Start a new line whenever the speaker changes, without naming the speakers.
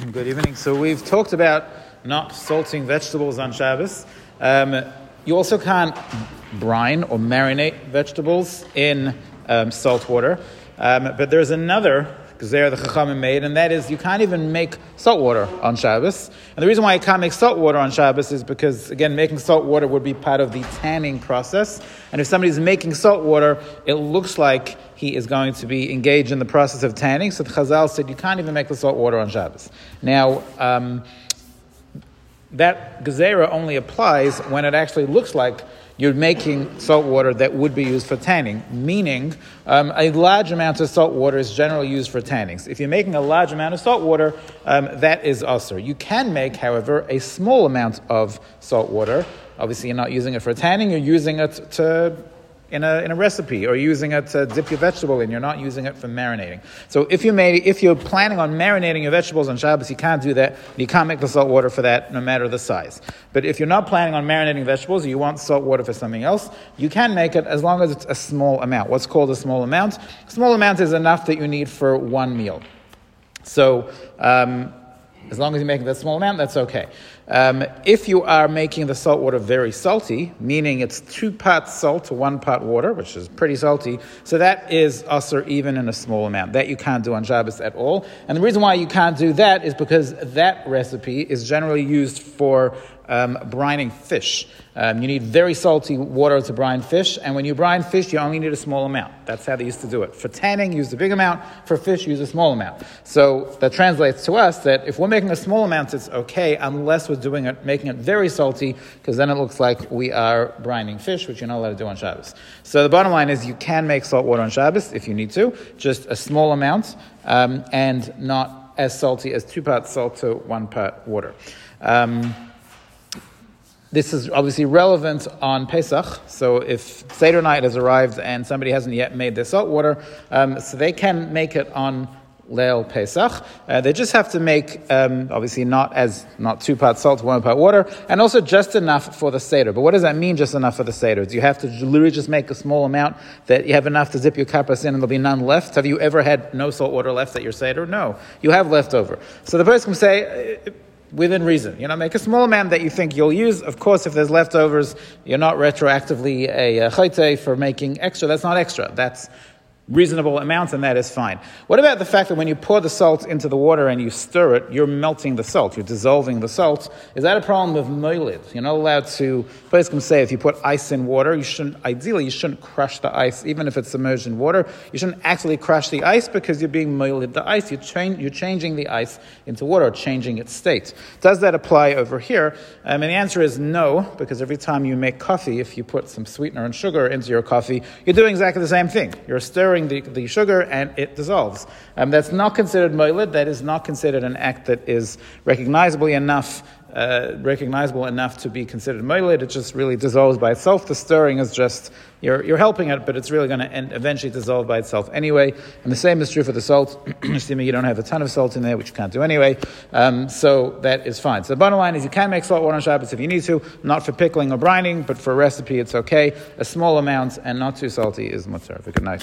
Good evening. So we've talked about not salting vegetables on Shabbos. Um, you also can't brine or marinate vegetables in um, salt water. Um, but there's another are the Chachamim made, and that is you can't even make salt water on Shabbos. And the reason why you can't make salt water on Shabbos is because, again, making salt water would be part of the tanning process. And if somebody's making salt water, it looks like he is going to be engaged in the process of tanning. So the Chazal said you can't even make the salt water on Shabbos. Now, um, that gezerah only applies when it actually looks like you're making salt water that would be used for tanning, meaning um, a large amount of salt water is generally used for tannings. If you're making a large amount of salt water, um, that is also. You can make, however, a small amount of salt water. Obviously, you're not using it for tanning, you're using it to in a, in a recipe or using it to dip your vegetable in. You're not using it for marinating. So if you made, if you're planning on marinating your vegetables on Shabbos, you can't do that. You can't make the salt water for that, no matter the size. But if you're not planning on marinating vegetables, you want salt water for something else, you can make it as long as it's a small amount. What's called a small amount? Small amount is enough that you need for one meal. So um, as long as you're making that small amount, that's okay. Um, if you are making the salt water very salty, meaning it's two parts salt to one part water, which is pretty salty, so that is also even in a small amount. That you can't do on Shabbos at all. And the reason why you can't do that is because that recipe is generally used for um, brining fish. Um, you need very salty water to brine fish, and when you brine fish, you only need a small amount. That's how they used to do it. For tanning, use a big amount. For fish, use a small amount. So that translates to us that if we're making a small amount, it's okay, unless we're doing it, making it very salty, because then it looks like we are brining fish, which you're not allowed to do on Shabbos. So the bottom line is you can make salt water on Shabbos if you need to, just a small amount, um, and not as salty as two parts salt to one part water. Um, this is obviously relevant on Pesach. So if Seder night has arrived and somebody hasn't yet made their salt water, um, so they can make it on Leil Pesach. Uh, they just have to make, um, obviously, not as not two parts salt, one part water, and also just enough for the seder. But what does that mean? Just enough for the seder? Do you have to literally just make a small amount that you have enough to dip your karpas in, and there'll be none left? Have you ever had no salt water left at your seder? No, you have leftover. So the person can say. Uh, within reason. You know, make a small amount that you think you'll use. Of course, if there's leftovers, you're not retroactively a, chayte for making extra. That's not extra. That's reasonable amounts, and that is fine. What about the fact that when you pour the salt into the water and you stir it, you're melting the salt, you're dissolving the salt? Is that a problem with moilid? You're not allowed to. Poskim say if you put ice in water, you shouldn't. Ideally, you shouldn't crush the ice, even if it's submerged in water. You shouldn't actually crush the ice because you're being moilid the ice. You're, you're changing the ice into water, changing its state. Does that apply over here? Um, and the answer is no, because every time you make coffee, if you put some sweetener and sugar into your coffee, you're doing exactly the same thing. You're stirring the, the sugar and it dissolves. Um, that's not considered moilid. That is not considered an act that is recognizably enough, uh, recognizable enough to be considered moilid. It just really dissolves by itself. The stirring is just you're, you're helping it, but it's really going to eventually dissolve by itself anyway. And the same is true for the salt. Assuming you don't have a ton of salt in there, which you can't do anyway. Um, so that is fine. So the bottom line is you can make salt water on Shabbos if you need to, not for pickling or brining, but for a recipe it's okay. A small amount and not too salty is a good night.